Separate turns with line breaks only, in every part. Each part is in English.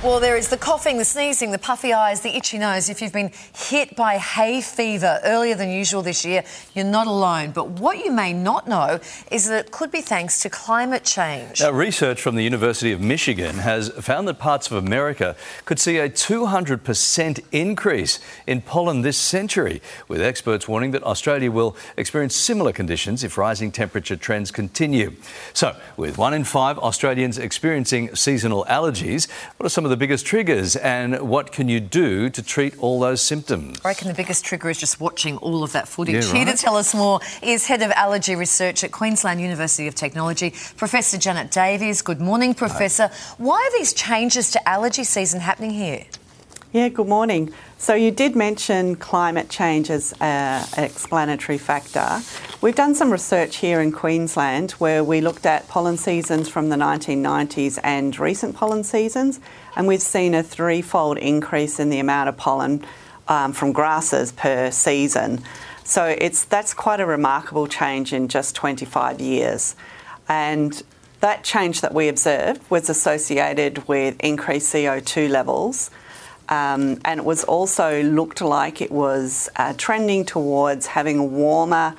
Well, there is the coughing, the sneezing, the puffy eyes, the itchy nose. If you've been hit by hay fever earlier than usual this year, you're not alone. But what you may not know is that it could be thanks to climate change.
Now, research from the University of Michigan has found that parts of America could see a 200% increase in pollen this century, with experts warning that Australia will experience similar conditions if rising temperature trends continue. So, with one in five Australians experiencing seasonal allergies, what are some of the biggest triggers and what can you do to treat all those symptoms?
I reckon the biggest trigger is just watching all of that footage.
Yeah,
Here to tell us more is Head of Allergy Research at Queensland University of Technology, Professor Janet Davies. Good morning, Professor. Why are these changes to allergy season happening here?
Yeah, good morning. So you did mention climate change as an explanatory factor. We've done some research here in Queensland where we looked at pollen seasons from the 1990s and recent pollen seasons, and we've seen a threefold increase in the amount of pollen um, from grasses per season. So it's that's quite a remarkable change in just 25 years, and that change that we observed was associated with increased CO2 levels. Um, and it was also looked like it was uh, trending towards having warmer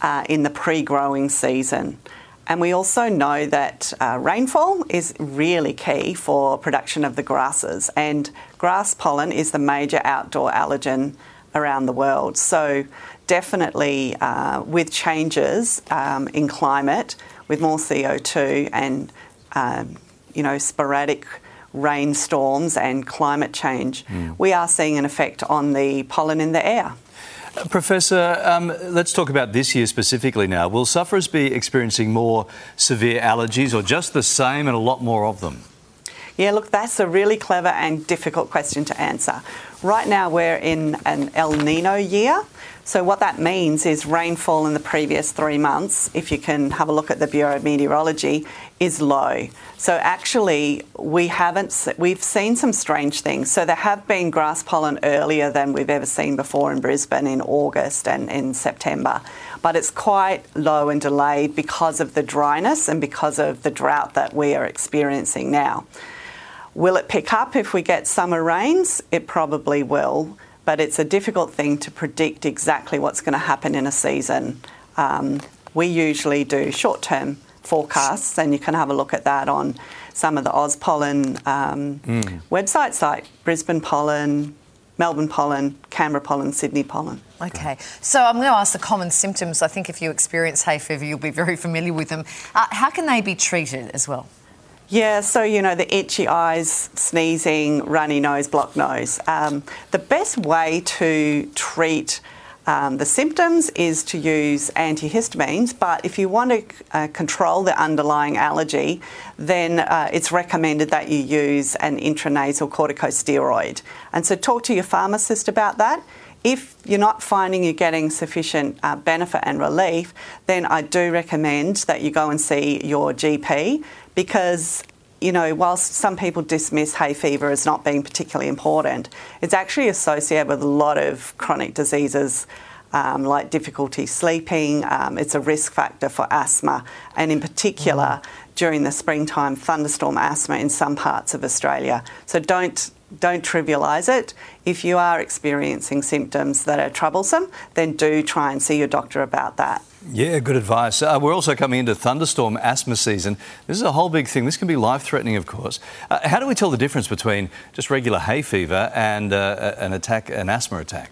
uh, in the pre-growing season. And we also know that uh, rainfall is really key for production of the grasses, and grass pollen is the major outdoor allergen around the world. So definitely, uh, with changes um, in climate, with more CO2 and um, you know sporadic rainstorms and climate change, we are seeing an effect on the pollen in the air.
Professor, um, let's talk about this year specifically now. Will sufferers be experiencing more severe allergies or just the same and a lot more of them?
Yeah, look, that's a really clever and difficult question to answer. Right now, we're in an El Nino year. So, what that means is rainfall in the previous three months, if you can have a look at the Bureau of Meteorology, is low. So, actually, we haven't, we've seen some strange things. So, there have been grass pollen earlier than we've ever seen before in Brisbane in August and in September. But it's quite low and delayed because of the dryness and because of the drought that we are experiencing now. Will it pick up if we get summer rains? It probably will, but it's a difficult thing to predict exactly what's going to happen in a season. Um, we usually do short term forecasts, and you can have a look at that on some of the OzPollen um, websites like Brisbane Pollen, Melbourne Pollen, Canberra Pollen, Sydney Pollen.
Okay, so I'm going to ask the common symptoms. I think if you experience hay fever, you'll be very familiar with them. Uh, how can they be treated as well?
Yeah, so you know, the itchy eyes, sneezing, runny nose, blocked nose. Um, the best way to treat um, the symptoms is to use antihistamines, but if you want to uh, control the underlying allergy, then uh, it's recommended that you use an intranasal corticosteroid. And so, talk to your pharmacist about that. If you're not finding you're getting sufficient uh, benefit and relief, then I do recommend that you go and see your GP because, you know, whilst some people dismiss hay fever as not being particularly important, it's actually associated with a lot of chronic diseases. Um, like difficulty sleeping, um, it's a risk factor for asthma, and in particular during the springtime, thunderstorm asthma in some parts of Australia. So don't don't trivialise it. If you are experiencing symptoms that are troublesome, then do try and see your doctor about that.
Yeah, good advice. Uh, we're also coming into thunderstorm asthma season. This is a whole big thing. This can be life threatening, of course. Uh, how do we tell the difference between just regular hay fever and uh, an attack, an asthma attack?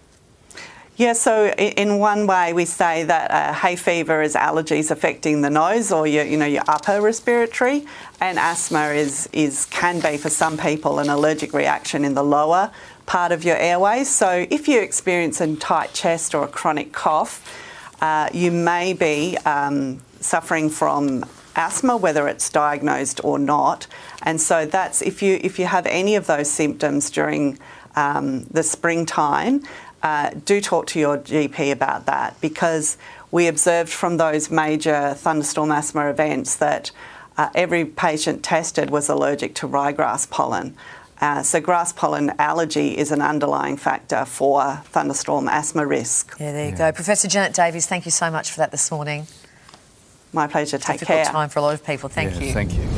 Yeah, so in one way we say that uh, hay fever is allergies affecting the nose or your, you know, your upper respiratory, and asthma is, is can be for some people an allergic reaction in the lower part of your airways. So if you experience a tight chest or a chronic cough, uh, you may be um, suffering from asthma, whether it's diagnosed or not. And so that's if you if you have any of those symptoms during um, the springtime, uh, do talk to your GP about that because we observed from those major thunderstorm asthma events that uh, every patient tested was allergic to ryegrass pollen. Uh, so grass pollen allergy is an underlying factor for thunderstorm asthma risk.
Yeah, there you go. Professor Janet Davies, thank you so much for that this morning.
My pleasure. Take
Difficult
care.
time for a lot of people. Thank
Yeah,
you.
Thank you.